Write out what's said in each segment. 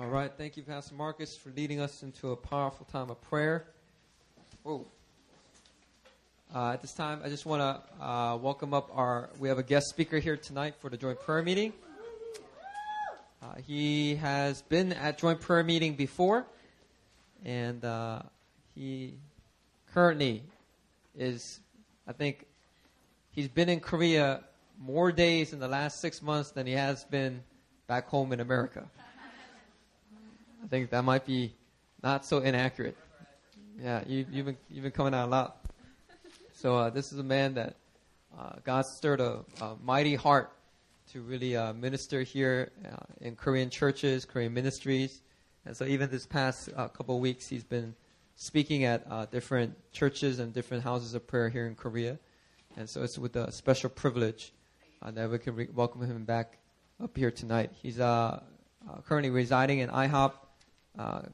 All right. Thank you, Pastor Marcus, for leading us into a powerful time of prayer. Whoa. Uh, at this time, I just want to uh, welcome up our. We have a guest speaker here tonight for the joint prayer meeting. Uh, he has been at joint prayer meeting before, and uh, he currently is, I think, he's been in Korea more days in the last six months than he has been back home in America. I think that might be not so inaccurate. Yeah, you, you've been you've been coming out a lot. So uh, this is a man that uh, God stirred a, a, mighty heart to really uh, minister here uh, in Korean churches, Korean ministries, and so even this past uh, couple of weeks, he's been speaking at uh, different churches and different houses of prayer here in Korea, and so it's with a special privilege that we can re- welcome him back up here tonight. He's currently residing in IHOP,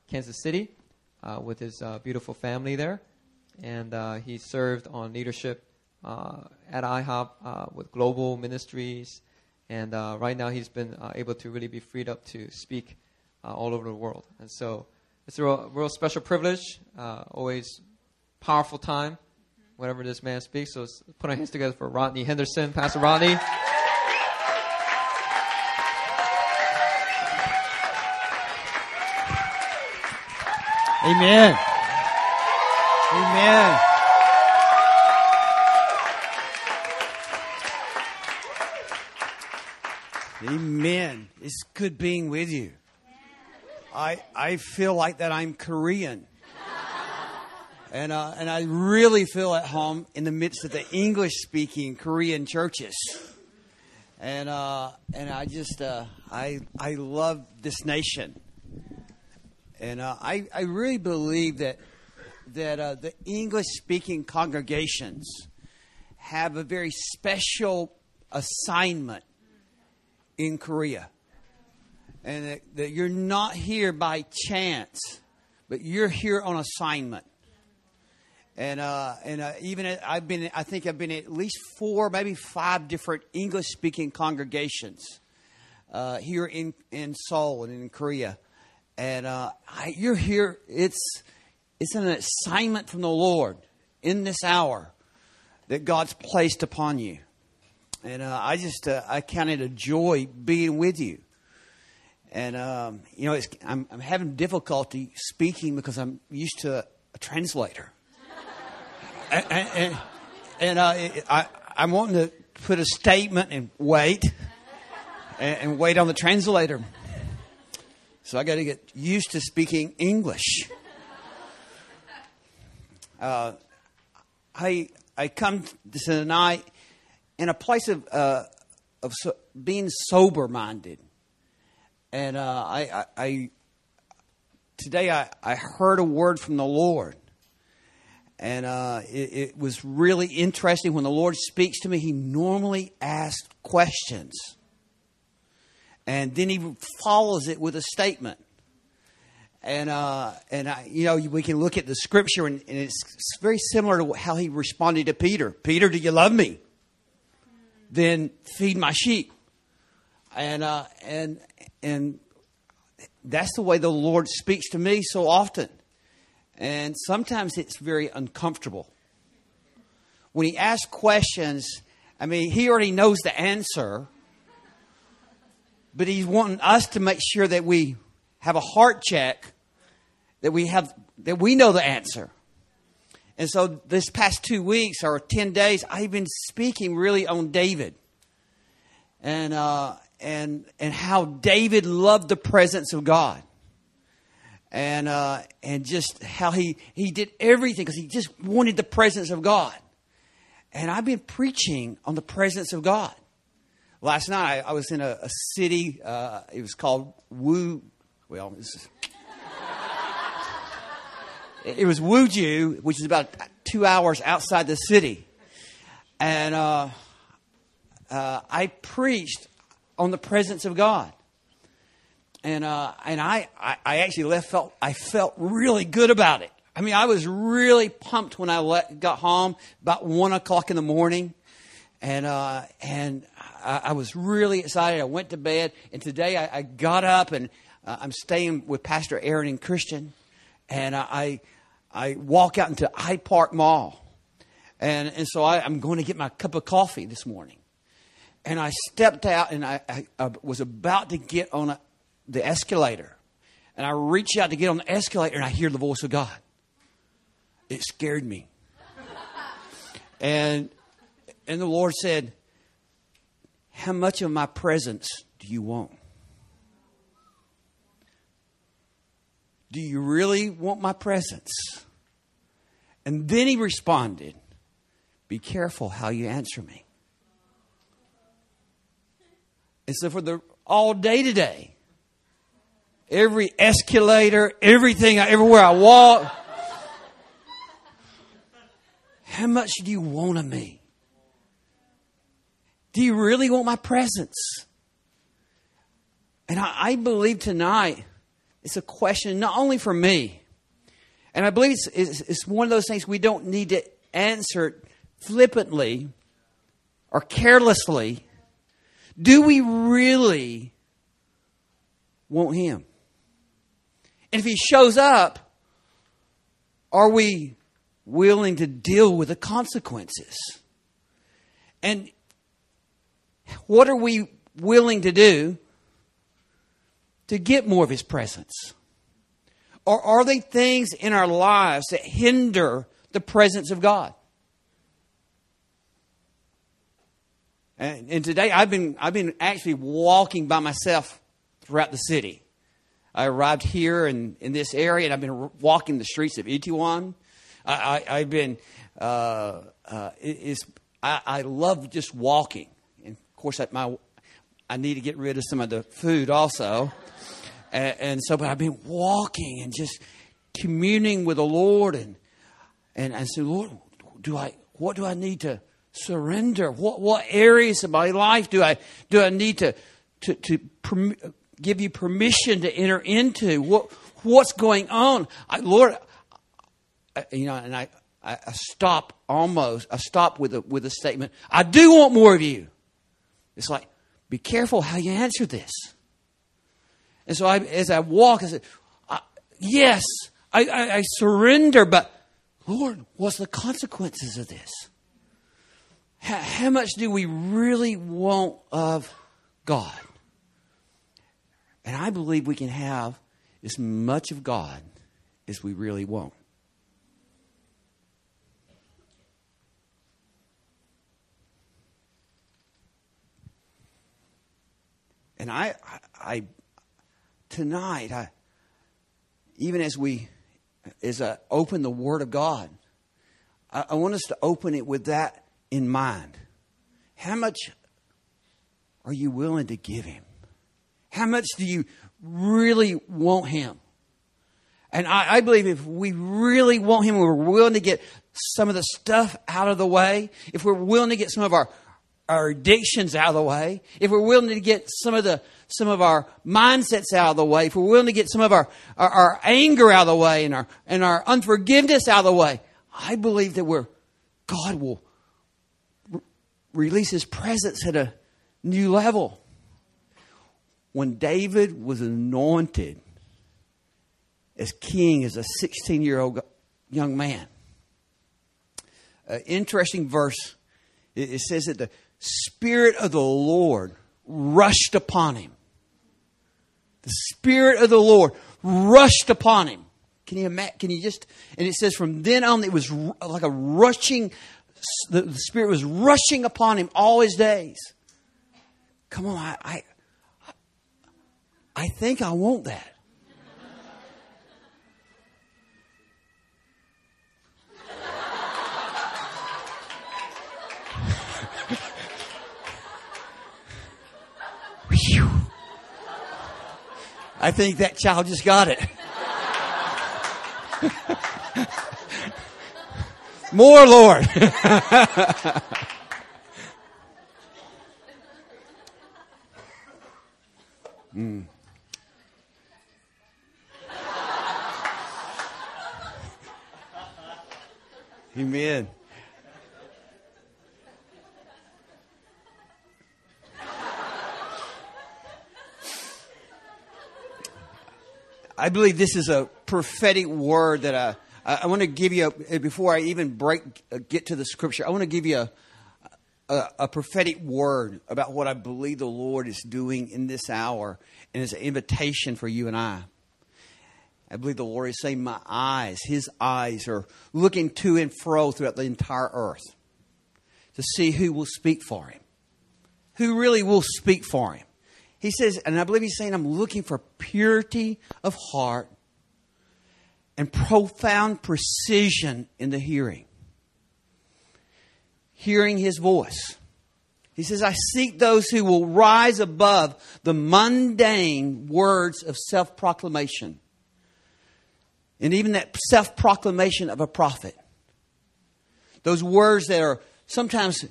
Kansas City, with his beautiful family there and uh, he served on leadership uh, at IHOP uh, with global ministries. And uh, right now, he's been uh, able to really be freed up to speak all over the world. And so, it's a real, real special privilege, always powerful time whenever this man speaks. So, let's put our hands together for Rodney Henderson, Pastor Rodney. Amen. Amen. Amen. It's good being with you. I I feel like that I'm Korean. And, uh, and I really feel at home in the midst of the English speaking Korean churches. And, uh, and I just, uh, I, I love this nation. And uh, I, I really believe that that uh, the English speaking congregations have a very special assignment in Korea. And that, that, you're not here by chance, but you're here on assignment. And uh, and uh, even at, I've been, I think I've been at least four, maybe five different English speaking congregations uh, here in in Seoul and in Korea. And uh, I, you're here. It's it's an assignment from the Lord in this hour that God's placed upon you. And uh, I just, uh, I count it a joy being with you. And, um, you know, I'm, I'm, having difficulty speaking because I'm used to a, translator. and and, and uh, I, I'm wanting to put a statement and wait and wait on the translator. So I got to get used to speaking English. Uh, I I come to tonight in a place of uh, of so, being sober minded, and uh, I, I, I, today I, I heard a word from the Lord, and uh, it, it was really interesting. When the Lord speaks to me, He normally asks questions, and then He follows it with a statement and uh, and I, you know we can look at the scripture and, and, it's very similar to how he responded to Peter. Peter, do you love me? Then feed my sheep, and uh, and and that's the way the Lord speaks to me so often, and sometimes it's very uncomfortable when he asks questions. I mean, he already knows the answer, but he's wanting us to make sure that we have a heart check that we have that we know the answer. And so this past two weeks or ten days, I've been speaking really on David, and uh, and and how David loved the presence of God, and uh, and just how he he did everything because he just wanted the presence of God. And I've been preaching on the presence of God. Last night I, I was in a, a city. Uh, it was called Wu. Well, it was Wonju, which is about two hours outside the city. And uh, uh, I preached on the presence of God. And, uh, and I, I, I, actually left, felt, I felt really good about it. I mean, I was really pumped when I let, got home about one o'clock in the morning. And, uh, and I, I, was really excited. I went to bed. And today I, I got up and uh, I'm staying with Pastor Aaron and Christian, and I, I, I walk out into Hyde Park Mall. And, and so I, I'm going to get my cup of coffee this morning. And I stepped out and I, I, I was about to get on a, the escalator. And I reach out to get on the escalator and I hear the voice of God. It scared me. and, and the Lord said, How much of my presence do you want? Do you really want my presence? And then he responded, Be careful how you answer me. And so for the all day today, every escalator, everything, everywhere I walk, how much do you want of me? Do you really want my presence? And I, I believe tonight it's a question not only for me, and I believe it's, it's, it's one of those things we don't need to answer flippantly or carelessly. Do we really want Him? And if He shows up, are we willing to deal with the consequences? And what are we willing to do to get more of His presence? Or are they things in our lives that hinder the presence of God? And, and, today I've been, I've been actually walking by myself throughout the city. I arrived here in, in this area and I've been walking the streets of Itaewon. I, have been, uh, uh, I, I love just walking. Course, I, my, I need to get rid of some of the food also. And, and, so, but I've been walking and just communing with the Lord, and and I said, Lord, do I what do I need to surrender? What what areas of my life do I do I need to to to perm, give you permission to enter into? What what's going on? I, Lord, I, you know, and. I, I stop almost. I stop with a with a statement. I do want more of you. It's like, be careful how you answer this. And so I, as I walk, I said, Yes, I, I, I surrender, but Lord, what's the consequences of this? How, how much do we really want of God? And I believe we can have as much of God as we really want. And I, I, tonight, I, even as we as I open the Word of God, I, I want us to open it with that in mind. How much are you willing to give Him? How much do you really want Him? And I, I, believe if we really want Him, we're willing to get some of the stuff out of the way, if we're willing to get some of our, our addictions out of the way, if we're willing to get some of the some of our mindsets out of the way, if we're willing to get some of our, our, our anger out of the way and our, and our unforgiveness out of the way, I believe that we're, God will re- release His presence at a new level. When David was anointed as king as a 16 year old young man, an interesting verse. It says that the Spirit of the Lord rushed upon him. The Spirit of the Lord rushed upon him. Can you imagine? Can you just? And it says from then on, it was like a rushing. The, the Spirit was rushing upon him all his days. Come on, I, I, I think I want that. I think that child just got it. More, Lord. mm. Amen. I believe this is a prophetic word that I, I, I want to give you, a, before I even break, uh, get to the scripture, I want to give you a, a, a, prophetic word about what I believe the Lord is doing in this hour, and it's an invitation for you and I. I believe the Lord is saying, My eyes, His eyes are looking to and fro throughout the entire earth to see who will speak for Him, who really will speak for Him. He says, and I believe He's saying, I'm looking for purity of heart and profound precision in the hearing. Hearing His voice. He says, I seek those who will rise above the mundane words of self proclamation and even that self proclamation of a prophet. Those words that are sometimes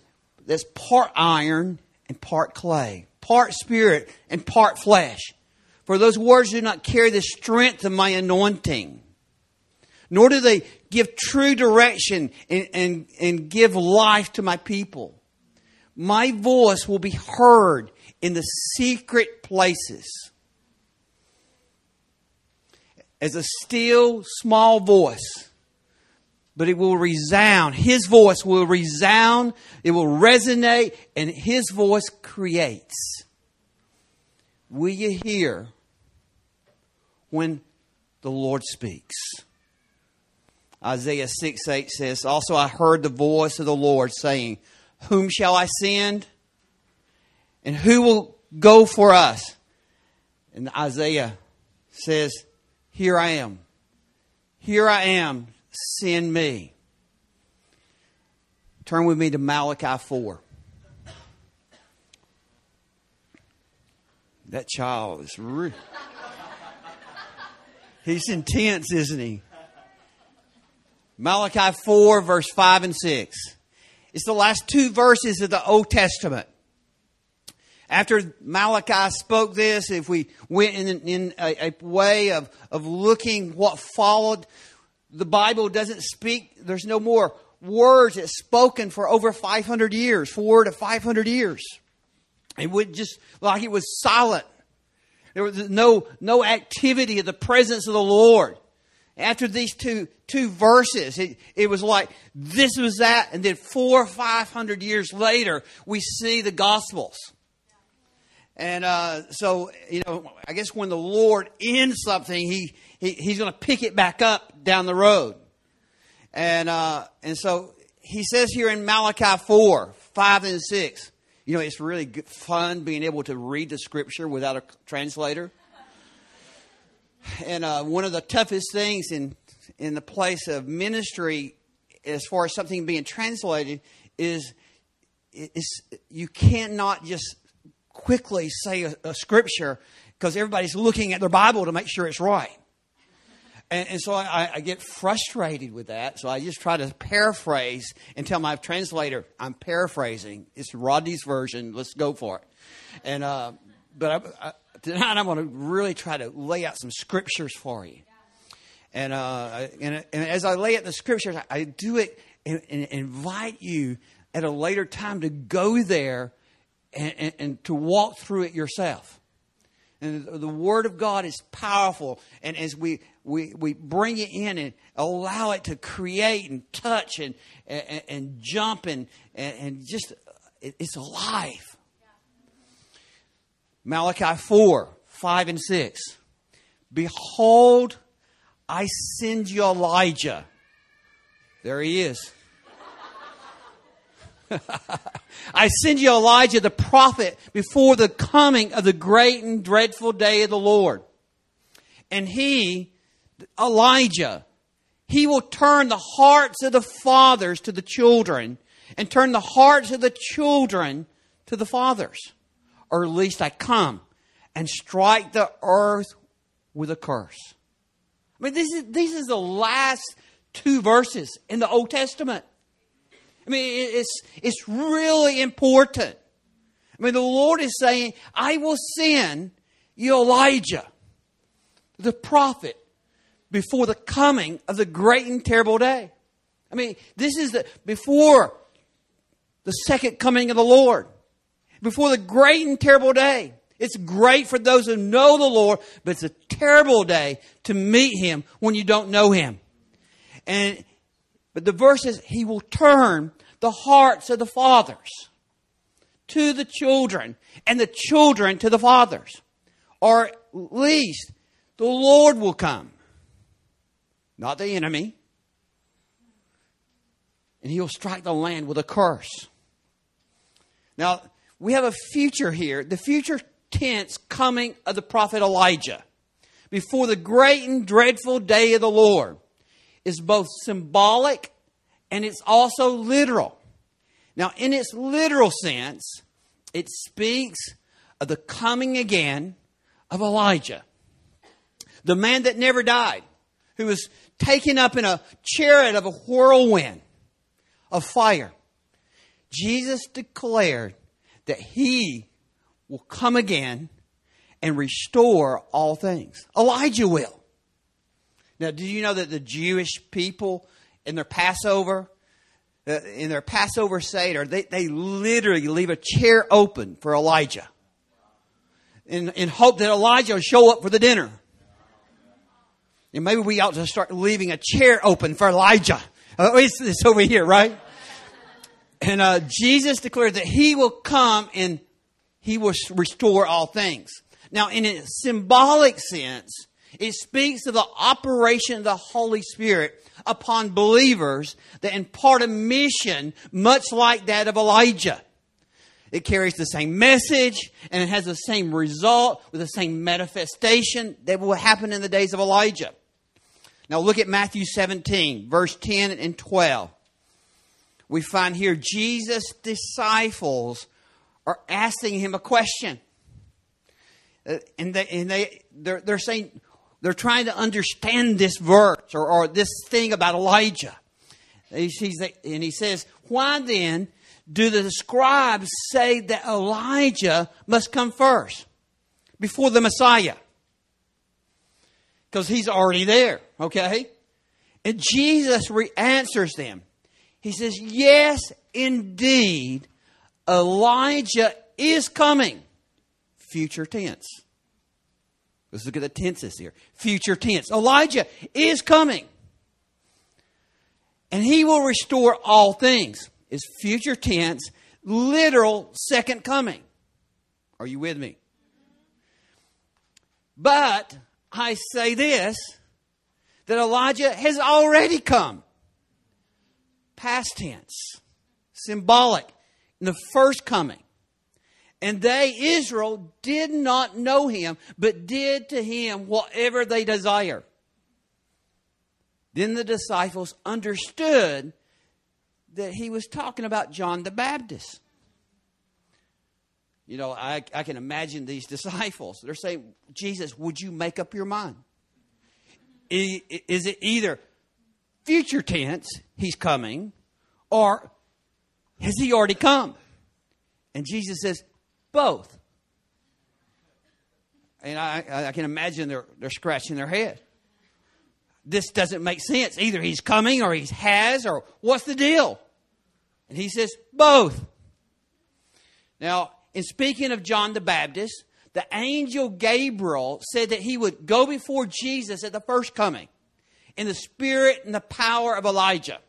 that's part iron and part clay, part spirit and part flesh. For those words do not carry the strength of my anointing, nor do they give true direction and, and, and give life to my people. My voice will be heard in the secret places as a still small voice, but it will resound. His voice will resound, it will resonate, and His voice creates. Will you hear when the Lord speaks? Isaiah 6 8 says, Also I heard the voice of the Lord saying, Whom shall I send? And who will go for us? And Isaiah says, here I am. Here I am. Send me. Turn with me to Malachi 4. That child is real. He's intense, isn't he? Malachi 4, verse 5 and 6. It's the last two verses of the Old Testament. After Malachi spoke this, if we went in, in a, a, way of, of looking what followed, the Bible doesn't speak, there's no more words that's spoken for over 500 years, four to 500 years. It would just, like it was silent. There was no, no activity of the presence of the Lord. After these two, two verses, it, it was like this was that, and then four or five hundred years later, we see the Gospels. And uh, so, you know, I guess when the Lord ends something, he, he he's going to pick it back up down the road. And uh, and so he says here in Malachi four five and six. You know, it's really good, fun being able to read the scripture without a translator. And uh, one of the toughest things in in the place of ministry, as far as something being translated, is is you cannot just quickly say a, a scripture because everybody's looking at their Bible to make sure it's right. And, and so I, I, get frustrated with that. So I just try to paraphrase and tell my translator, I'm paraphrasing. It's Rodney's version. Let's go for it. And, uh, but I, I, tonight I'm going to really try to lay out some scriptures for you. And, uh, and, and as I lay out the scriptures, I, do it and, and invite you at a later time to go there and, and, and to walk through it yourself. And the Word of God is powerful. And as we, we, we bring it in and allow it to create and touch and, and, and jump and, and, just, it's alive. Malachi 4 5 and 6. Behold, I send you Elijah. There he is. I send you Elijah the prophet before the coming of the great and dreadful day of the Lord. And he, Elijah, he will turn the hearts of the fathers to the children and turn the hearts of the children to the fathers. Or at least I come and strike the earth with a curse. I mean, this is, this is the last two verses in the Old Testament. I mean, it's, it's really important. I mean, the Lord is saying, I will send you Elijah, the prophet, before the coming of the great and terrible day. I mean, this is the, before the second coming of the Lord, before the great and terrible day. It's great for those who know the Lord, but it's a terrible day to meet him when you don't know him. And but the verse says he will turn the hearts of the fathers to the children and the children to the fathers. Or at least the Lord will come. Not the enemy. And he'll strike the land with a curse. Now, we have a future here, the future tense coming of the prophet Elijah before the great and dreadful day of the Lord is both symbolic and it's also literal. Now, in its literal sense, it speaks of the coming again of Elijah, the man that never died, who was taken up in a chariot of a whirlwind of fire. Jesus declared that he will come again and restore all things. Elijah will. Now, do you know that the Jewish people in their Passover, uh, in their Passover Seder, they, they literally leave a chair open for Elijah in, in hope that Elijah will show up for the dinner. And maybe we ought to start leaving a chair open for Elijah. Uh, it's, it's over here, right? And uh, Jesus declared that he will come and he will restore all things. Now, in a symbolic sense, it speaks of the operation of the Holy Spirit upon believers that impart a mission much like that of Elijah. It carries the same message and it has the same result with the same manifestation that will happen in the days of Elijah. Now look at Matthew 17, verse 10 and 12. We find here Jesus' disciples are asking him a question. Uh, and they, and they, they're, they're saying, they're trying to understand this verse or, or this thing about Elijah. And he says, Why then do the scribes say that Elijah must come first before the Messiah? Because he's already there, okay? And Jesus re- answers them. He says, Yes, indeed, Elijah is coming. Future tense. Let's look at the tenses here. Future tense. Elijah is coming. And he will restore all things. Is future tense, literal second coming. Are you with me? But I say this that Elijah has already come. Past tense, symbolic, in the first coming. And they, Israel, did not know him, but did to him whatever they desire. Then the disciples understood that he was talking about John the Baptist. You know, I, I can imagine these disciples. They're saying, Jesus, would you make up your mind? Is it either future tense, he's coming, or has he already come? And Jesus says, both. And I, I can imagine they're, they're scratching their head. This doesn't make sense. Either he's coming or he has, or what's the deal? And he says, both. Now, in speaking of John the Baptist, the angel Gabriel said that he would go before Jesus at the first coming in the spirit and the power of Elijah.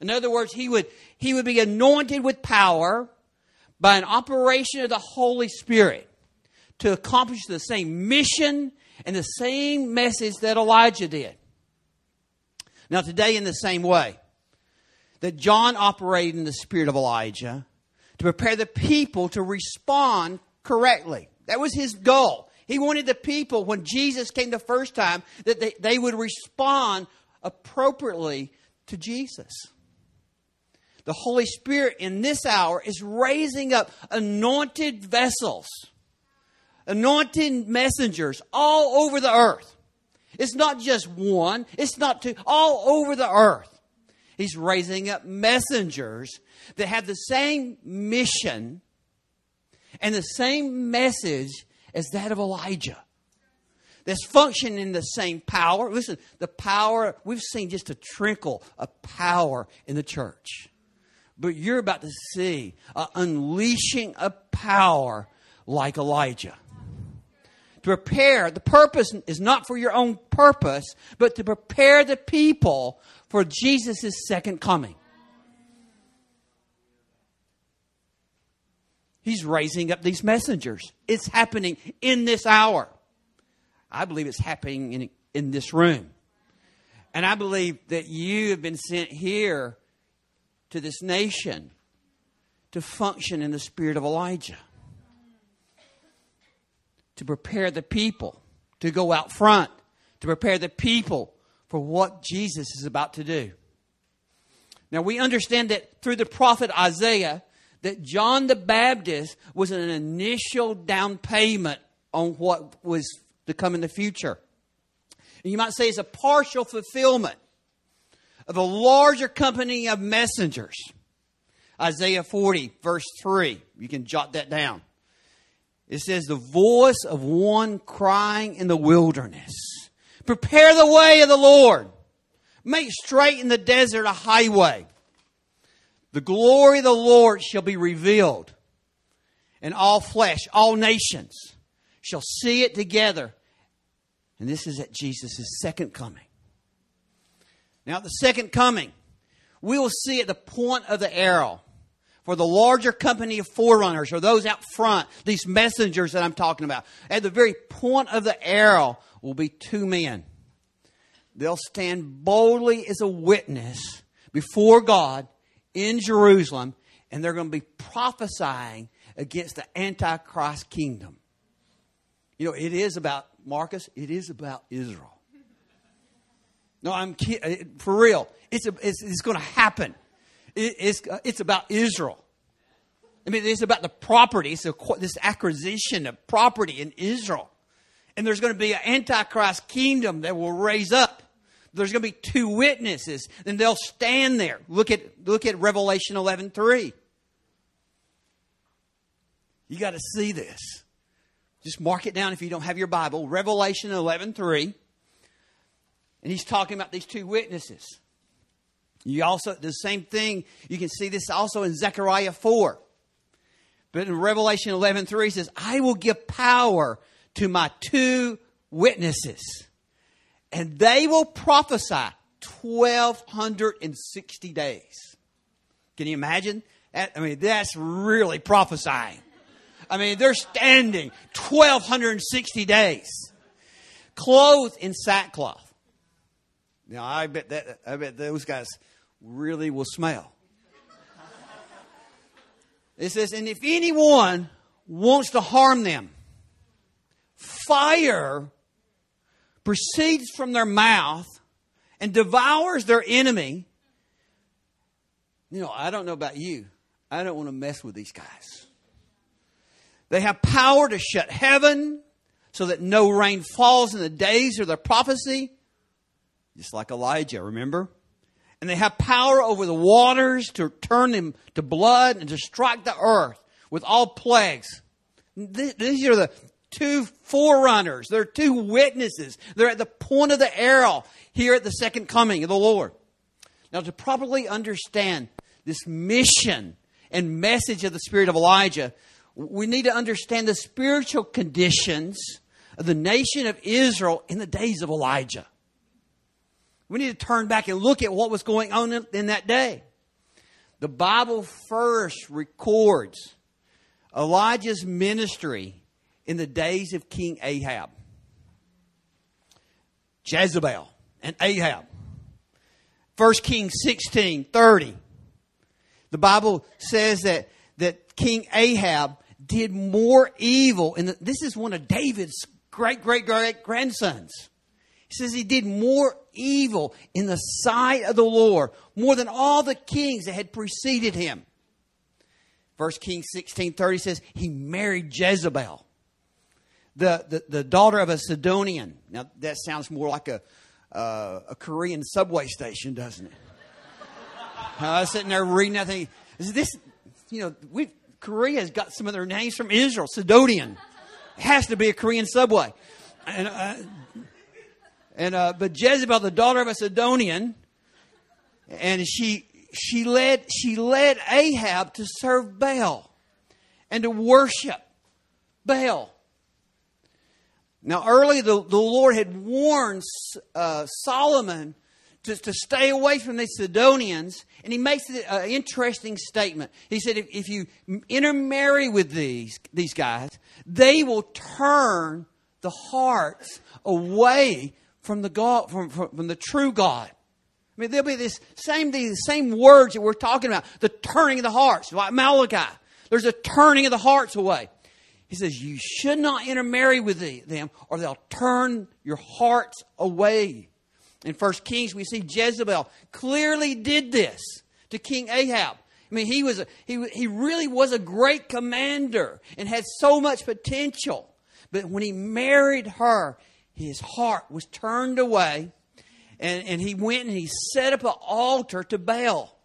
In other words, he would, he would be anointed with power by an operation of the Holy Spirit to accomplish the same mission and the same message that Elijah did. Now, today, in the same way that John operated in the spirit of Elijah to prepare the people to respond correctly, that was his goal. He wanted the people, when Jesus came the first time, that they, they would respond appropriately to Jesus the Holy Spirit in this hour is raising up anointed vessels, anointed messengers all over the earth. It's not just one, it's not two, all over the earth. He's raising up messengers that have the same mission and the same message as that of Elijah. That's functioning in the same power. Listen, the power, we've seen just a trickle of power in the church. But you're about to see unleashing of power like Elijah. To prepare, the purpose is not for your own purpose, but to prepare the people for Jesus' second coming. He's raising up these messengers. It's happening in this hour. I believe it's happening in, in this room. And I believe that you have been sent here to this nation to function in the spirit of Elijah, to prepare the people to go out front, to prepare the people for what Jesus is about to do. Now we understand that through the prophet Isaiah, that John the Baptist was an initial down payment on what was to come in the future. And you might say it's a partial fulfillment of a larger company of messengers. Isaiah 40, verse 3. You can jot that down. It says, The voice of one crying in the wilderness. Prepare the way of the Lord. Make straight in the desert a highway. The glory of the Lord shall be revealed, and all flesh, all nations shall see it together. And this is at Jesus' second coming. Now, the second coming, we will see at the point of the arrow for the larger company of forerunners or those out front, these messengers that I'm talking about. At the very point of the arrow will be two men. They'll stand boldly as a witness before God in Jerusalem, and they're going to be prophesying against the Antichrist kingdom. You know, it is about, Marcus, it is about Israel. No, I'm kidding. Uh, for real. It's, a, it's, it's going to happen. It, it's, uh, it's about Israel. I mean, it's about the property. It's a, this acquisition of property in Israel. And there's going to be an Antichrist kingdom that will raise up. There's going to be two witnesses, and they'll stand there. Look at, look at Revelation 11 3. You got to see this. Just mark it down if you don't have your Bible. Revelation 11 3. And he's talking about these two witnesses. You also, the same thing, you can see this also in Zechariah 4. But in Revelation 11 3, he says, I will give power to my two witnesses and they will prophesy 1260 days. Can you imagine? That, I mean, that's really prophesying. I mean, they're standing 1260 days, clothed in sackcloth. Now, I bet that I bet those guys really will smell. It says, and if anyone wants to harm them, fire proceeds from their mouth and devours their enemy. You know, I don't know about you. I don't want to mess with these guys. They have power to shut heaven so that no rain falls in the days of their prophecy, just like Elijah, remember? And they have power over the waters to turn them to blood and to strike the earth with all plagues. These are the two forerunners. They're two witnesses. They're at the point of the arrow here at the second coming of the Lord. Now, to properly understand this mission and message of the Spirit of Elijah, we need to understand the spiritual conditions of the nation of Israel in the days of Elijah. We need to turn back and look at what was going on in, in that day. The Bible first records Elijah's ministry in the days of King Ahab. Jezebel and Ahab. 1 Kings 16 30. The Bible says that, that King Ahab did more evil. And this is one of David's great, great, great grandsons. He says he did more evil in the sight of the Lord, more than all the kings that had preceded him. 1 Kings 16 30 says he married Jezebel the, the, the daughter of a Sidonian. Now, that sounds more like a, uh, a Korean subway station, doesn't it? I was sitting there reading that thing. Is this, you know, we Korea's got some of their names from Israel, Sidonian. It has to be a Korean subway. And, uh, and uh, but Jezebel, the daughter of a Sidonian, and she she led she led Ahab to serve Baal and to worship Baal. Now, early the, the Lord had warned uh, Solomon to, to stay away from the Sidonians, and he makes an interesting statement. He said, if, if you intermarry with these, these guys, they will turn the hearts away from the God, from, from, from the true God. I mean, there'll be this same thing, the same words that we're talking about, the turning of the hearts, like Malachi. There's a turning of the hearts away. He says, You should not intermarry with them, or they'll turn your hearts away. In First Kings, we see Jezebel clearly did this to King Ahab. I mean, he was a, he, he really was a great commander and had so much potential. But when he married her, his heart was turned away, and, and he went and he set up an altar to Baal.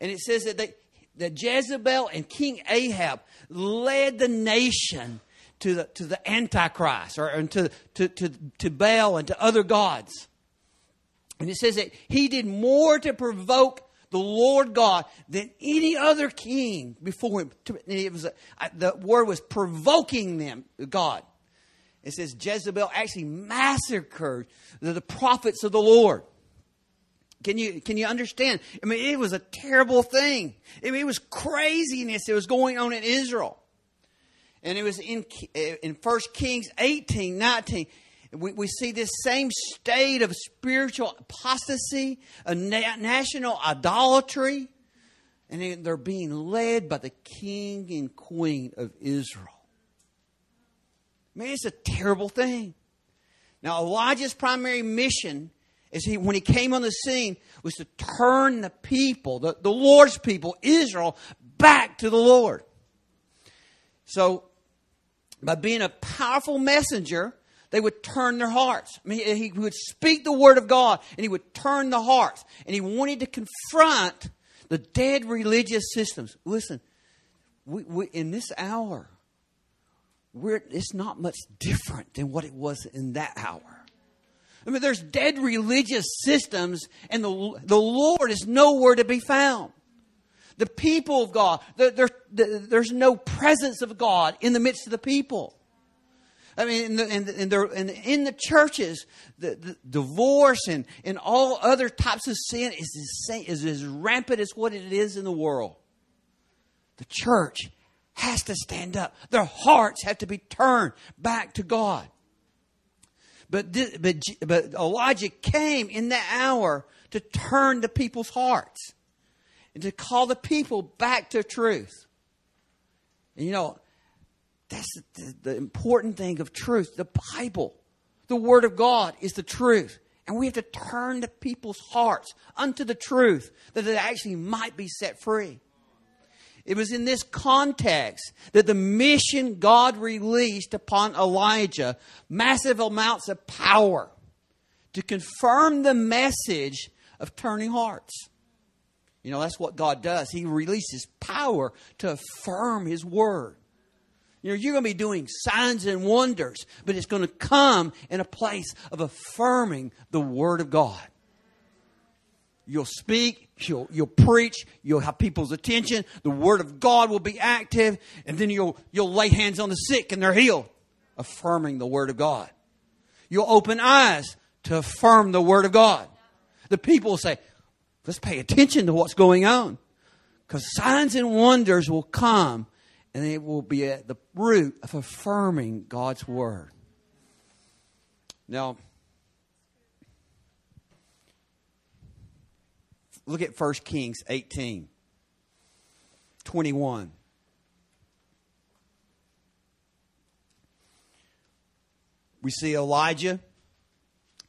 And it says that they, that Jezebel and King Ahab led the nation to the, to the Antichrist or and to, to, to, to Baal and to other gods. And it says that he did more to provoke the Lord God than any other king before him. It was a, the word was provoking them, God. It says Jezebel actually massacred the, the prophets of the Lord. Can you, can you understand? I mean, it was a terrible thing. I mean, it was craziness that was going on in Israel. And it was in, in 1 Kings 18, 19. We, we see this same state of spiritual apostasy, a na- national idolatry, and they're being led by the king and queen of Israel. I mean, it's a terrible thing. Now, Elijah's primary mission is he, when he came on the scene, was to turn the people, the, the Lord's people, Israel, back to the Lord. So, by being a powerful messenger, they would turn their hearts. I mean, he would speak the word of God and he would turn the hearts. And he wanted to confront the dead religious systems. Listen, we, we, in this hour, it's not much different than what it was in that hour. I mean, there's dead religious systems, and the, the Lord is nowhere to be found. The people of God, there, there, there's no presence of God in the midst of the people. I mean, in the, in the, in the, in, the churches, the, the, divorce and, and all other types of sin is, as, is as rampant as what it is in the world. The church has to stand up. Their hearts have to be turned back to God. But, but, but Elijah came in that hour to turn the people's hearts and to call the people back to truth. And you know, that's the, the important thing of truth. The Bible, the Word of God, is the truth. And we have to turn the people's hearts unto the truth that they actually might be set free. It was in this context that the mission God released upon Elijah massive amounts of power to confirm the message of turning hearts. You know, that's what God does. He releases power to affirm His word. You know, you're going to be doing signs and wonders, but it's going to come in a place of affirming the word of God. You'll speak, you'll, you'll preach, you'll have people's attention, the word of God will be active, and then you'll, you'll lay hands on the sick and they're healed, affirming the word of God. You'll open eyes to affirm the word of God. The people will say, let's pay attention to what's going on. Because signs and wonders will come, and it will be at the root of affirming God's word. Now, Look at 1 Kings 18 21. We see Elijah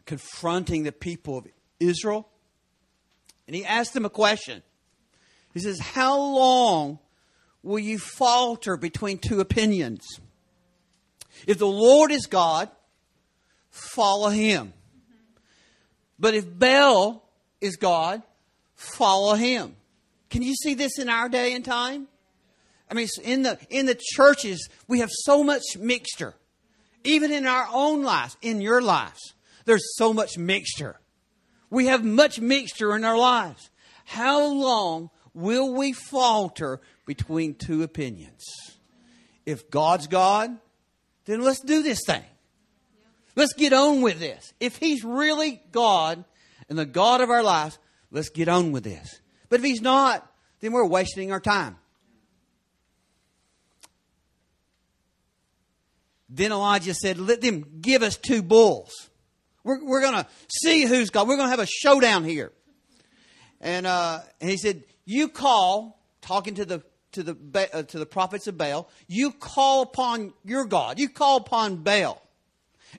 confronting the people of Israel. And he asked them a question. He says, How long will you falter between two opinions? If the Lord is God, follow him. But if Baal is God, follow him. Can you see this in our day and time? I mean, in the, in the churches, we have so much mixture. Even in our own lives, in your lives, there's so much mixture. We have much mixture in our lives. How long will we falter between two opinions? If God's God, then let's do this thing. Let's get on with this. If He's really God and the God of our lives, let's get on with this. But if He's not, then we're wasting our time. Then Elijah said, Let them give us two bulls. We're, we're going to see who's God. We're going to have a showdown here. And, uh, and he said, You call, talking to the, to, the, uh, to the prophets of Baal, you call upon your God. You call upon Baal.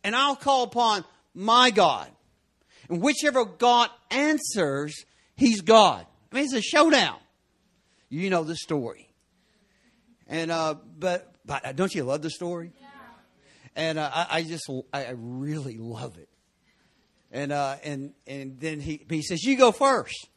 And I'll call upon my God. Whichever God answers, he's God. I mean, it's a showdown. You know the story. And, uh, but, but don't you love the story? and uh, I, I, just I really love it. And uh, and and then he he says, "You go first.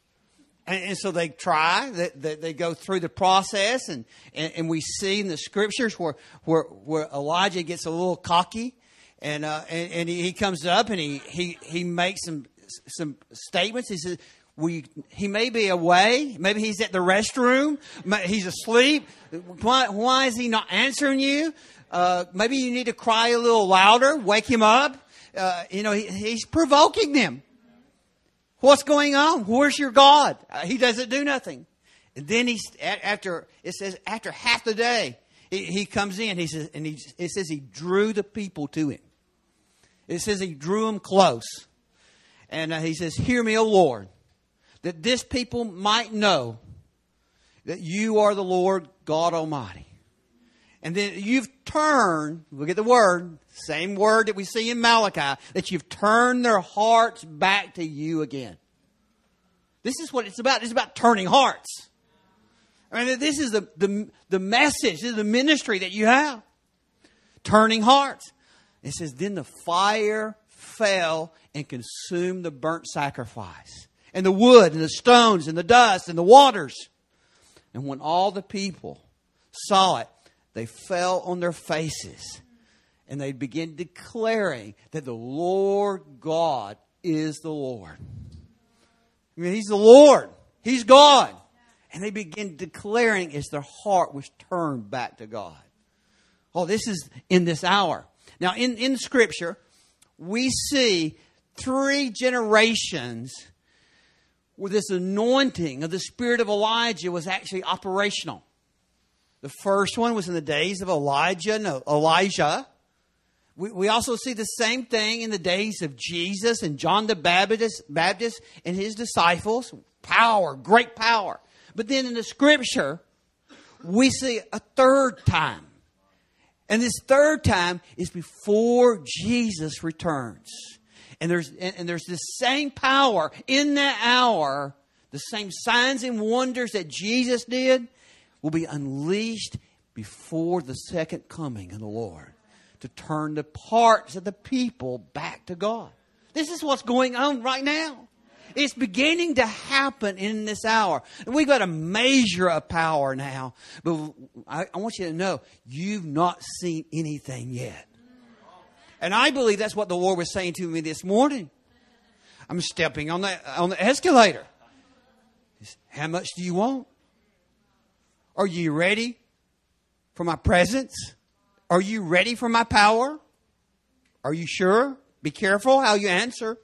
And, and so they try. They, they, they, go through the process, and, and, and we see in the scriptures where where, where Elijah gets a little cocky, and uh, and, and he, he comes up and he, he he makes some some statements. He says, we, he may be away. Maybe he's at the restroom. He's asleep. Why, why is he not answering you? Uh, maybe you need to cry a little louder, wake him up. Uh, you know, he, he's provoking them. What's going on? Where's your God? Uh, he doesn't do nothing. And then he's after it says after half the day he, he comes in. He says and he it says he drew the people to him. It says he drew them close, and uh, he says, "Hear me, O Lord, that this people might know that you are the Lord God Almighty." And then you've turned, look at the word, same word that we see in Malachi, that you've turned their hearts back to you again. This is what it's about. It's about turning hearts. I mean, this is the, the, the message, this is the ministry that you have. Turning hearts. It says, then the fire fell and consumed the burnt sacrifice, and the wood, and the stones, and the dust, and the waters. And when all the people saw it, they fell on their faces and they began declaring that the Lord God is the Lord. I mean, He's the Lord, He's God. And they begin declaring as their heart was turned back to God. Oh, this is in this hour. Now, in, in Scripture, we see three generations where this anointing of the spirit of Elijah was actually operational. The first one was in the days of Elijah, no, Elijah. We, we also see the same thing in the days of Jesus and John the Baptist, Baptist and his disciples. Power, great power. But then in the scripture, we see a third time. And this third time is before Jesus returns. And there's, and, and there's the same power in that hour, the same signs and wonders that Jesus did will be unleashed before the second coming of the Lord to turn the parts of the people back to God. This is what's going on right now. It's beginning to happen in this hour. And we've got a measure of power now. But I, I want you to know, you've not seen anything yet. And I believe that's what the Lord was saying to me this morning. I'm stepping on the, on the escalator. How much do you want? Are you ready for my presence? Are you ready for my power? Are you sure? Be careful how you answer.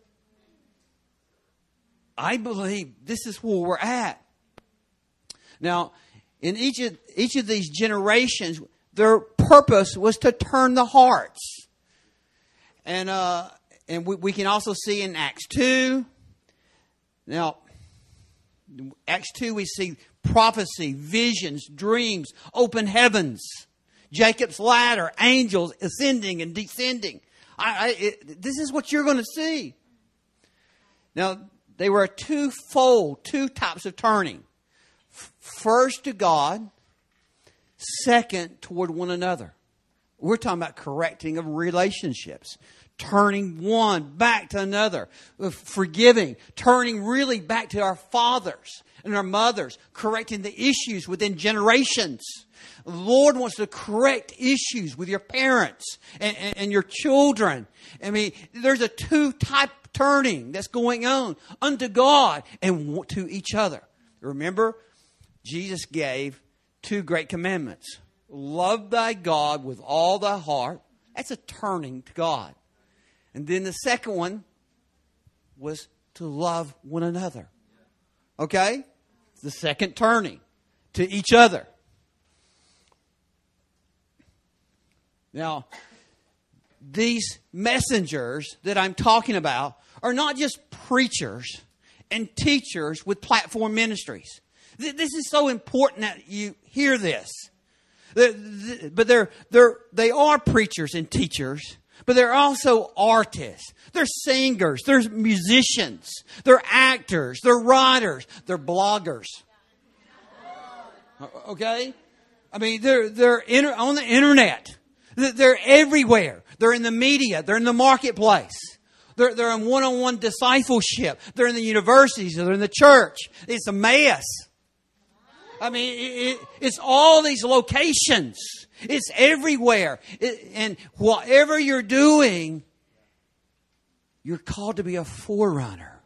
I believe this is where we're at. Now, in each of, each of these generations, their purpose was to turn the hearts. And, uh, and we, we can also see in Acts 2. Now, Acts 2, we see prophecy, visions, dreams, open heavens, Jacob's ladder, angels ascending and descending. I, I, it, this is what you're going to see. Now, they were a twofold, two types of turning. First to God, second toward one another. We're talking about correcting of relationships, turning one back to another, uh, forgiving, turning really back to our fathers and our mothers, correcting the issues within generations. Lord wants to correct issues with your parents and, and, and your children. I mean, there's a two type turning that's going on unto God and to each other. Remember, Jesus gave two great commandments love thy God with all thy heart, That's a turning to God. And then the second one was to love one another. Okay? The second turning to each other. Now, these messengers that I'm talking about are not just preachers and teachers with platform ministries. This is so important that you hear this. But they're, they're, they are preachers and teachers, but they're also artists. They're singers. They're musicians. They're actors. They're writers. They're bloggers. Okay? I mean, they're, they're inter- on the internet. They're everywhere. They're in the media. They're in the marketplace. They're, they're in one-on-one discipleship. They're in the universities. They're in the church. It's a mess. I mean, it, it's all these locations. It's everywhere. It, and whatever you're doing, you're called to be a forerunner,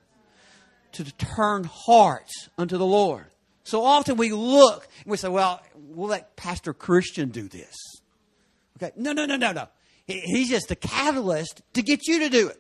to turn hearts unto the Lord. So often we look and we say, well, we'll let Pastor Christian do this. Okay. No, no, no, no, no. He's just a catalyst to get you to do it.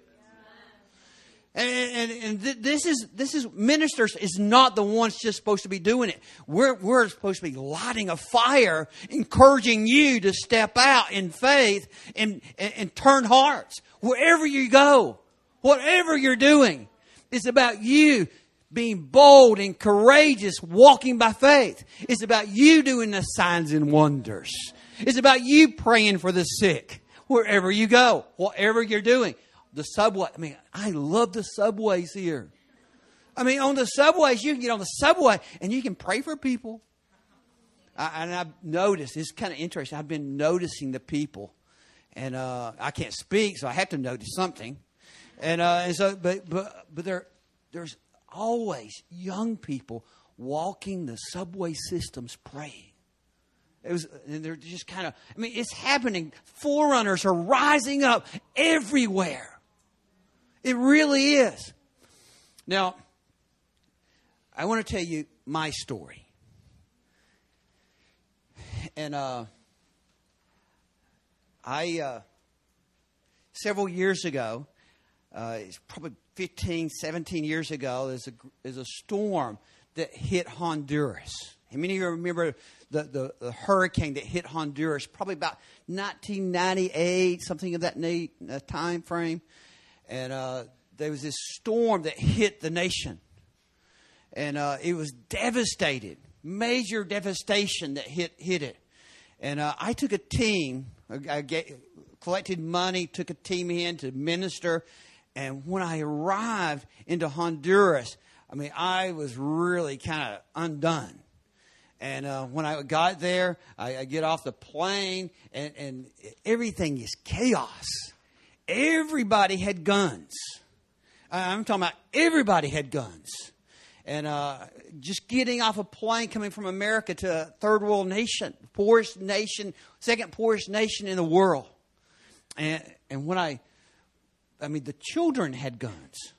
And, and, and th- this is this is ministers is not the ones just supposed to be doing it. We're we're supposed to be lighting a fire, encouraging you to step out in faith and, and, and turn hearts wherever you go, whatever you're doing. It's about you being bold and courageous, walking by faith. It's about you doing the signs and wonders. It's about you praying for the sick wherever you go, whatever you're doing. The subway, I mean, I love the subways here. I mean, on the subways, you can get on the subway and you can pray for people. I, and I've noticed, it's kind of interesting. I've been noticing the people. And uh, I can't speak, so I have to notice something. And, uh, and so, but, but, but there, there's always young people walking the subway systems praying. It was, and they're just kind of, I mean, it's happening. Forerunners are rising up everywhere. It really is. Now, I want to tell you my story. And uh, I, uh, several years ago, uh, it's probably 15, 17 years ago, there's a, there's a storm that hit Honduras. How many of you remember the, the, the, hurricane that hit Honduras, probably about 1998, something of that uh, time frame. And uh, there was this storm that hit the nation. And uh, it was devastated, major devastation that hit, hit it. And uh, I took a team, I get, collected money, took a team in to minister. And when I arrived into Honduras, I mean, I was really kind of undone. And uh, when I got there, I, I, get off the plane, and, and everything is chaos. Everybody had guns. I'm talking about everybody had guns. And uh, just getting off a plane coming from America to a third world nation, poorest nation, second poorest nation in the world. And, and when I, I mean, the children had guns.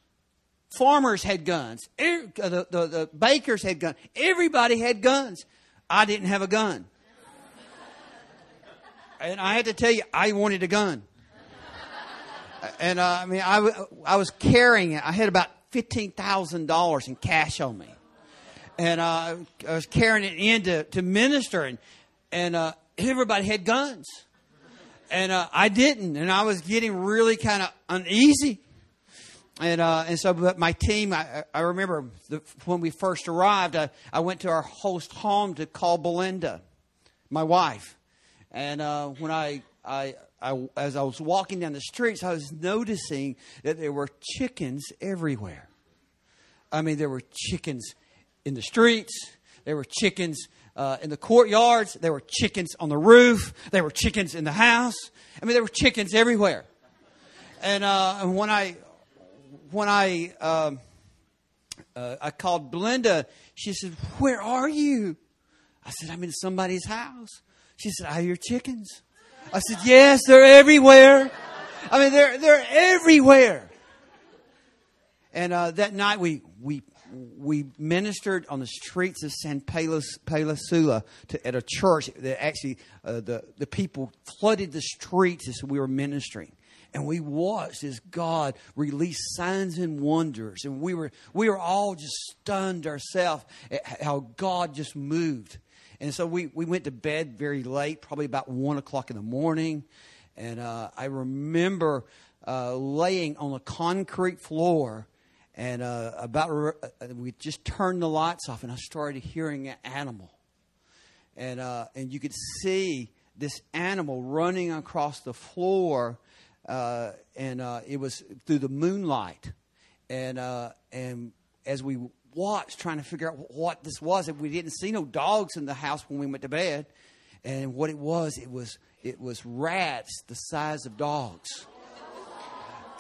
Farmers had guns. the, the, the bakers had guns. Everybody had guns. I didn't have a gun. And I had to tell you, I wanted a gun. And uh, I mean, I, I was carrying it. I had about $15,000 in cash on me. And uh, I was carrying it in to, to minister, and, and uh, everybody had guns. And uh, I didn't. And I was getting really kind of uneasy and uh, and so but my team I, I remember the, when we first arrived I, I went to our host home to call Belinda my wife. And uh, when I, I I as I was walking down the streets I was noticing that there were chickens everywhere. I mean there were chickens in the streets. There were chickens uh, in the courtyards. There were chickens on the roof. There were chickens in the house. I mean there were chickens everywhere. And uh, when I when I um, uh, I called Belinda, she said, "Where are you?" I said, "I'm in somebody's house." She said, "I hear chickens." I said, "Yes, they're everywhere. I mean, they're they're everywhere." And uh, that night we we we ministered on the streets of San Pedro Sula to, at a church that actually uh, the the people flooded the streets as we were ministering and we watched as God released signs and wonders, and we were we were all just stunned ourselves at how God just moved. And so we, we went to bed very late, probably about one o'clock in the morning. And uh, I remember uh, laying on a concrete floor, and uh, about uh, we just turned the lights off, and I started hearing an animal, and uh, and you could see this animal running across the floor uh, and uh, it was through the moonlight. And uh, and as we watched, trying to figure out what this was, and we didn't see no dogs in the house when we went to bed. And what it was, it was it was rats the size of dogs.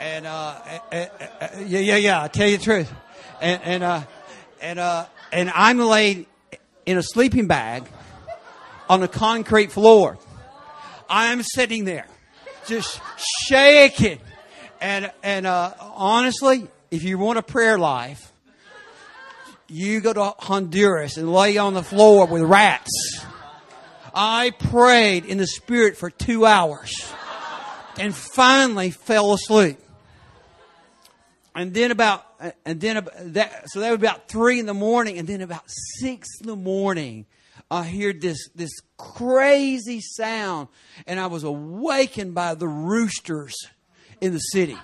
And, uh, yeah, yeah, yeah. I tell you the truth. And and uh, and and I'm laid in a sleeping bag on a concrete floor. I'm sitting there just shaking. And and uh, honestly, if you want a prayer life, you go to Honduras and lay on the floor with rats. I prayed in the spirit for two hours and finally fell asleep. And then about, and then that, so that was about three in the morning, and then about six in the morning, I heard this, this crazy sound, and I was awakened by the roosters in the city.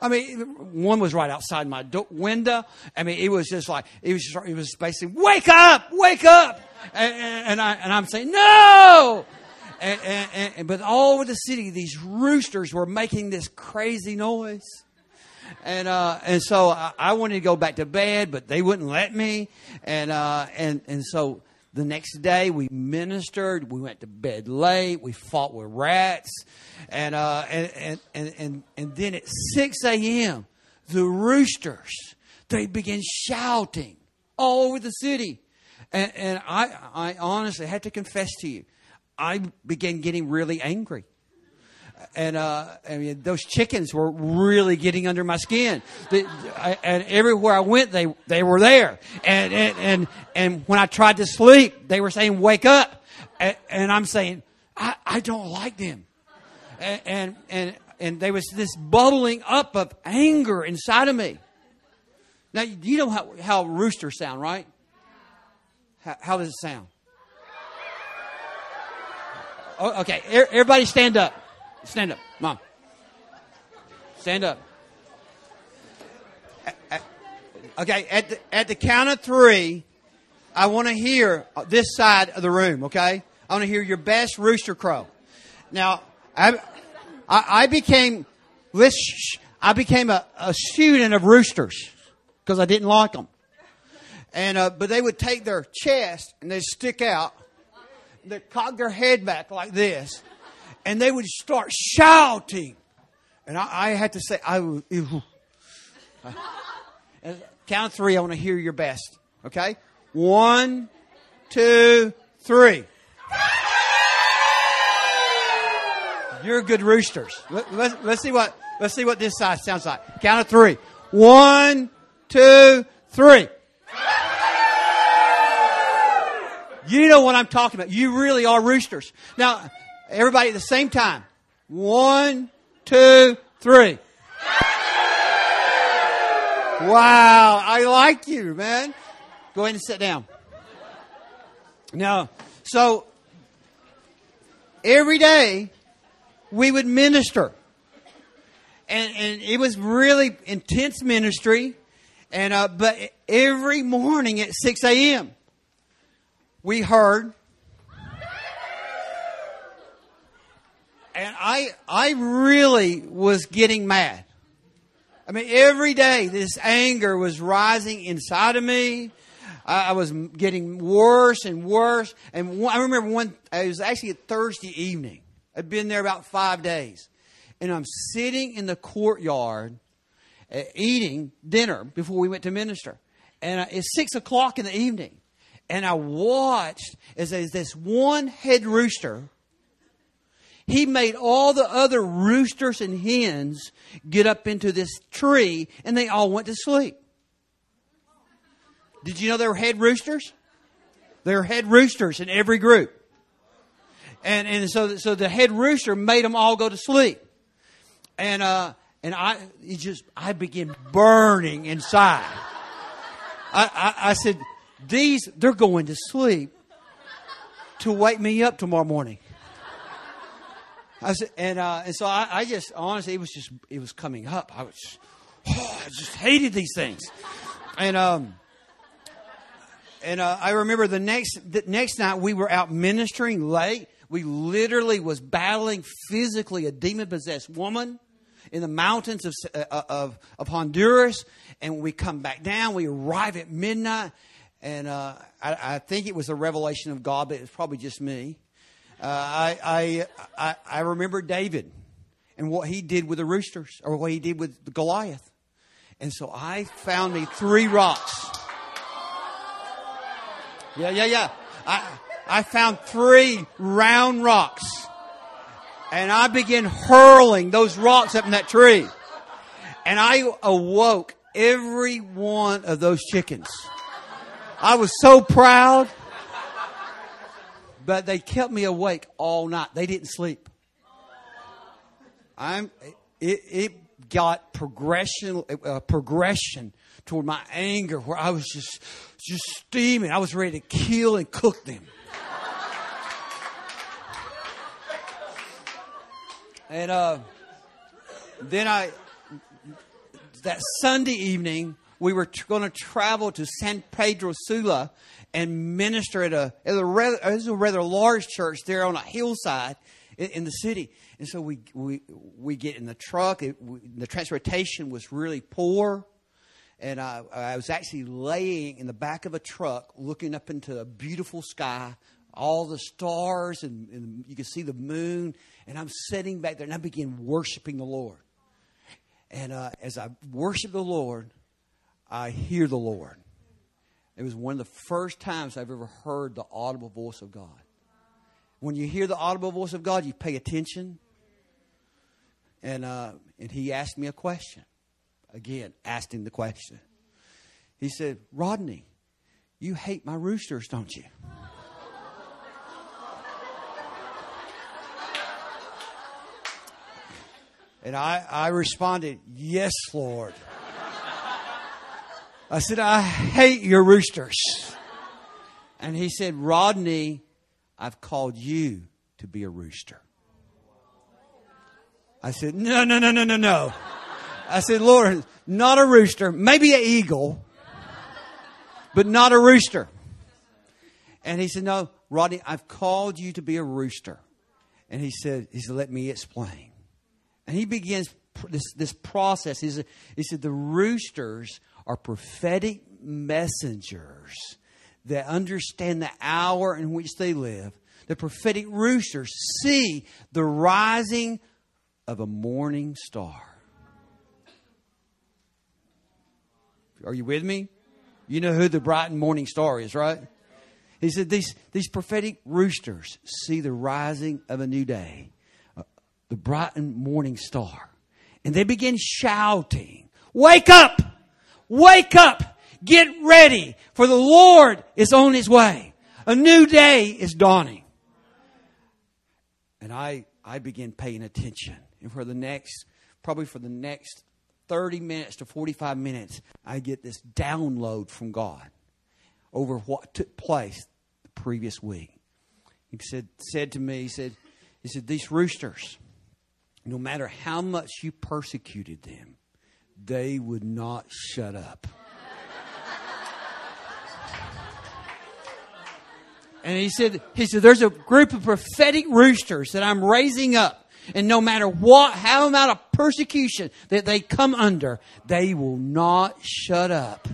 I mean, one was right outside my do- window. I mean, it was just like it was. Just, it was basically, "Wake up! Wake up!" And, and, and I and I'm saying, "No!" And, and, but all over the city, these roosters were making this crazy noise. And uh, and so I, I, wanted to go back to bed, but they wouldn't let me. And uh, and and so the next day, we ministered. We went to bed late. We fought with rats. And, uh, and, and, and, and then at 6 a.m., the roosters, they began shouting all over the city. And, and I, I honestly had to confess to you, I began getting really angry and uh, I mean, those chickens were really getting under my skin. I, and everywhere I went, they they were there. And and and and when I tried to sleep, they were saying, "Wake up!" And, and I'm saying, I, "I don't like them." And, and and there was this bubbling up of anger inside of me. Now you know how how roosters sound, right? How, how does it sound? Okay, everybody stand up. Stand up, mom. Stand up. Okay, at the, at the count of three, I want to hear this side of the room. Okay, I want to hear your best rooster crow. Now, I I, I became this. I became a, a student of roosters because I didn't like them. And uh, but they would take their chest and they'd stick out. They'd cock their head back like this, and they would start shouting. And I, I had to say, I was, count three, I want to hear your best. Okay? One, two, three. You're good roosters. Let, let, let's see what let's see what this side sounds like. Count of three. One, two, three. You know what I'm talking about. You really are roosters. Now, Everybody at the same time. One, two, three. Wow, I like you, man. Go ahead and sit down. Now, so every day we would minister. And, and it was really intense ministry. And, uh, but every morning at 6 a.m., we heard and I, I really was getting mad. I mean, every day this anger was rising inside of me. I, I was getting worse and worse. And one, I remember one, it was actually a Thursday evening. I'd been there about five days. And I'm sitting in the courtyard uh, eating dinner before we went to minister. And uh, it's six o'clock in the evening. And I watched as, as this one head rooster he made all the other roosters and hens get up into this tree and they all went to sleep. Did you know there were head roosters? There were head roosters in every group. And, and so, so the head rooster made them all go to sleep. And, uh, and I, it just, I began burning inside. I, I, I said, these, they're going to sleep to wake me up tomorrow morning. I said, and, uh, and so I, I just, honestly, it was just, it was coming up. I was, oh, I just hated these things. And, um, and uh, I remember the next the next night we were out ministering late. We literally was battling physically a demon possessed woman in the mountains of, uh, of of Honduras, and we come back down. We arrive at midnight, and uh, I, I, think it was a revelation of God, but it was probably just me. Uh, I, I I I remember David and what he did with the roosters, or what he did with Goliath, and so I found me three rocks. Yeah, yeah, yeah. I, I found three round rocks. And I began hurling those rocks up in that tree. And I awoke every one of those chickens. I was so proud. But they kept me awake all night. They didn't sleep. I'm, it, it got progression, uh, progression toward my anger where I was just just steaming. I was ready to kill and cook them. and uh, then I, that Sunday evening, we were going to travel to San Pedro Sula and minister at a, at a, rather, it a rather large church there on a hillside in, in the city. And so we, we, we get in the truck. It, we, the transportation was really poor and I, I, was actually laying in the back of a truck looking up into a beautiful sky, all the stars, and, and you can see the moon. And I'm sitting back there and I begin worshiping the Lord. And uh, as I worship the Lord, I hear the Lord. It was one of the first times I've ever heard the audible voice of God. When you hear the audible voice of God, you pay attention. And, uh, and he asked me a question again, asked him the question. He said, Rodney, you hate my roosters, don't you? And I, I responded, Yes, Lord. I said, I hate your roosters. And he said, Rodney, I've called you to be a rooster. I said, No, no, no, no, no, no. I said, Lord, not a rooster, maybe an eagle, but not a rooster. And he said, No, Rodney, I've called you to be a rooster. And he said, He said, Let me explain. And he begins this, this process. He said, he said, The roosters are prophetic messengers that understand the hour in which they live. The prophetic roosters see the rising of a morning star. Are you with me? You know who the bright and morning star is, right? He said, These, these prophetic roosters see the rising of a new day, uh, the bright and morning star. And they begin shouting, Wake up! Wake up! Get ready, for the Lord is on his way. A new day is dawning. And I, I begin paying attention. And for the next, probably for the next 30 minutes to 45 minutes, I get this download from God over what took place the previous week. He said, said to me, he said, he said, these roosters, no matter how much you persecuted them, they would not shut up. and he said, he said, there's a group of prophetic roosters that I'm raising up and no matter what, how amount of persecution that they come under, they will not shut up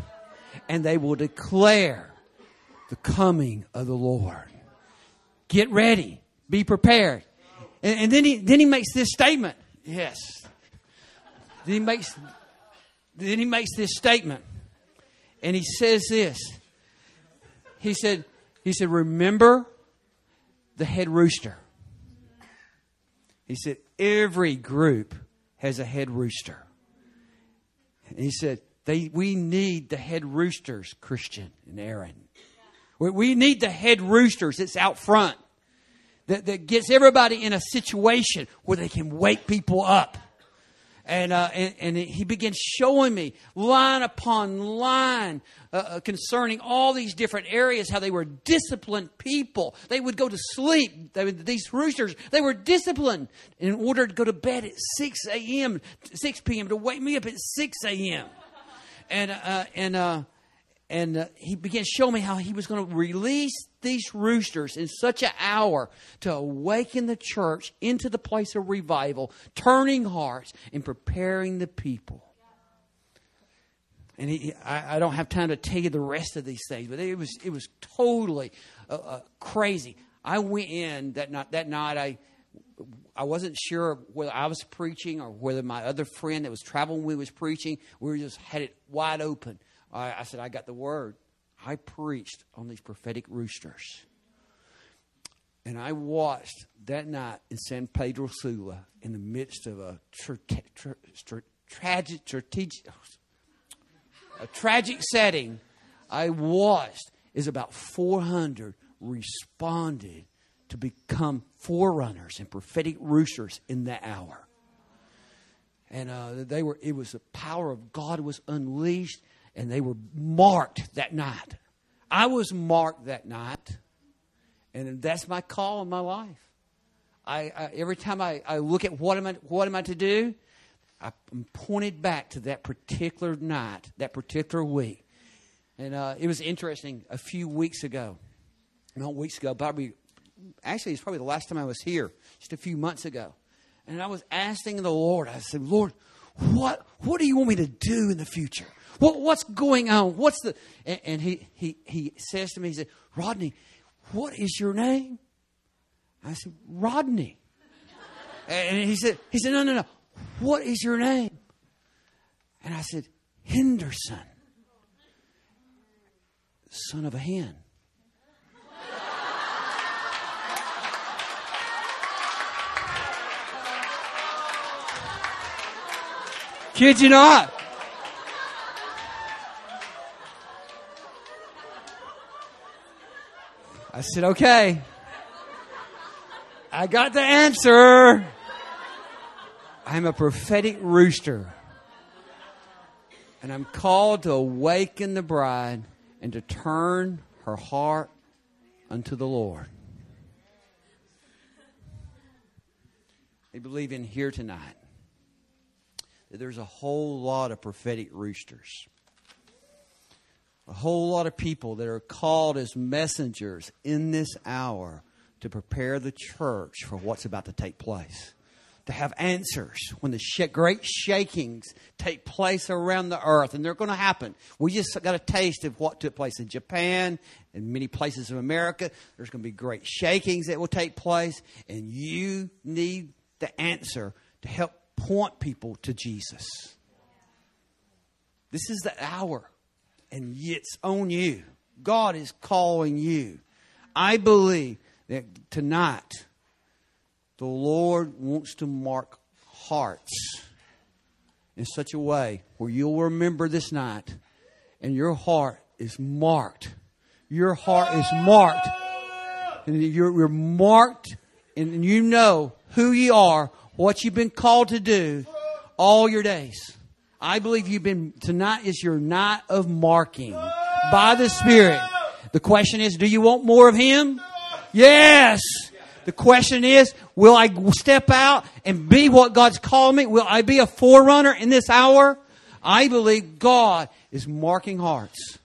and they will declare the coming of the Lord. Get ready. Be prepared. And, and then he, then he makes this statement. Yes. Then he makes, then he makes this statement. And he says this. He said, he said, remember the head rooster. He said, every group has a head rooster. And he said, They, we need the head roosters, Christian and Aaron. We, we need the head roosters that's out front that, that gets everybody in a situation where they can wake people up. And, uh, and, and he began showing me line upon line uh, uh, concerning all these different areas, how they were disciplined people. They would go to sleep. They, these roosters, they were disciplined in order to go to bed at 6 a.m., 6 p.m., to wake me up at 6 a.m. And, uh, and, uh, and uh, he began showing me how he was going to release these roosters in such an hour to awaken the church into the place of revival, turning hearts and preparing the people. And he, I, I, don't have time to tell you the rest of these things, but it was it was totally uh, uh, crazy. I went in that night. That night, I I wasn't sure whether I was preaching or whether my other friend that was traveling with was preaching. We just had it wide open. I, I said, I got the word. I preached on these prophetic roosters. And I watched that night in San Pedro Sula in the midst of a tra- tra- tra- tragic, a tragic setting. I watched as about 400 responded to become forerunners and prophetic roosters in that hour. And uh, they were, it was the power of God was unleashed and they were marked that night. I was marked that night, and that's my call in my life. I, I every time I, I look at what am I what am I to do, I'm pointed back to that particular night, that particular week. And uh, it was interesting. A few weeks ago, not weeks ago, probably actually it's probably the last time I was here, just a few months ago. And I was asking the Lord. I said, Lord, what what do you want me to do in the future? What, what's going on? What's the. And, and, he, he, he says to me, he said, Rodney, what is your name? I said, Rodney. and he said, he said, no, no, no. What is your name? And I said, Henderson, son of a hen. Kid you not. I said, okay. I got the answer. I'm a prophetic rooster. And I'm called to awaken the bride and to turn her heart unto the Lord. I believe in here tonight that there's a whole lot of prophetic roosters a whole lot of people that are called as messengers in this hour to prepare the church for what's about to take place. To have answers when the sh- great shakings take place around the earth, and they're going to happen. We just got a taste of what took place in Japan and many places of America. There's going to be great shakings that will take place, and you need the answer to help point people to Jesus. This is the hour and it's on you. God is calling you. I believe that tonight the Lord wants to mark hearts in such a way where you'll remember this night and your heart is marked. Your heart is marked. And you're, you're marked and you know who you are, what you've been called to do all your days. I believe you've been, tonight is your night of marking by the Spirit. The question is, do you want more of Him? Yes. The question is, will I step out and be what God's called me? Will I be a forerunner in this hour? I believe God is marking hearts.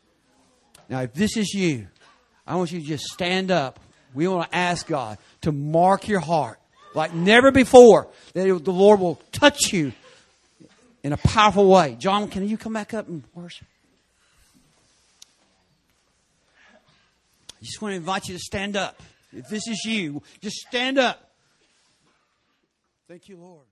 Now, if this is you, I want you to just stand up. We want to ask God to mark your heart like never before. That the Lord will touch you in a powerful way. John, can you come back up and worship? I just want to invite you to stand up. If this is you, just stand up. Thank you, Lord.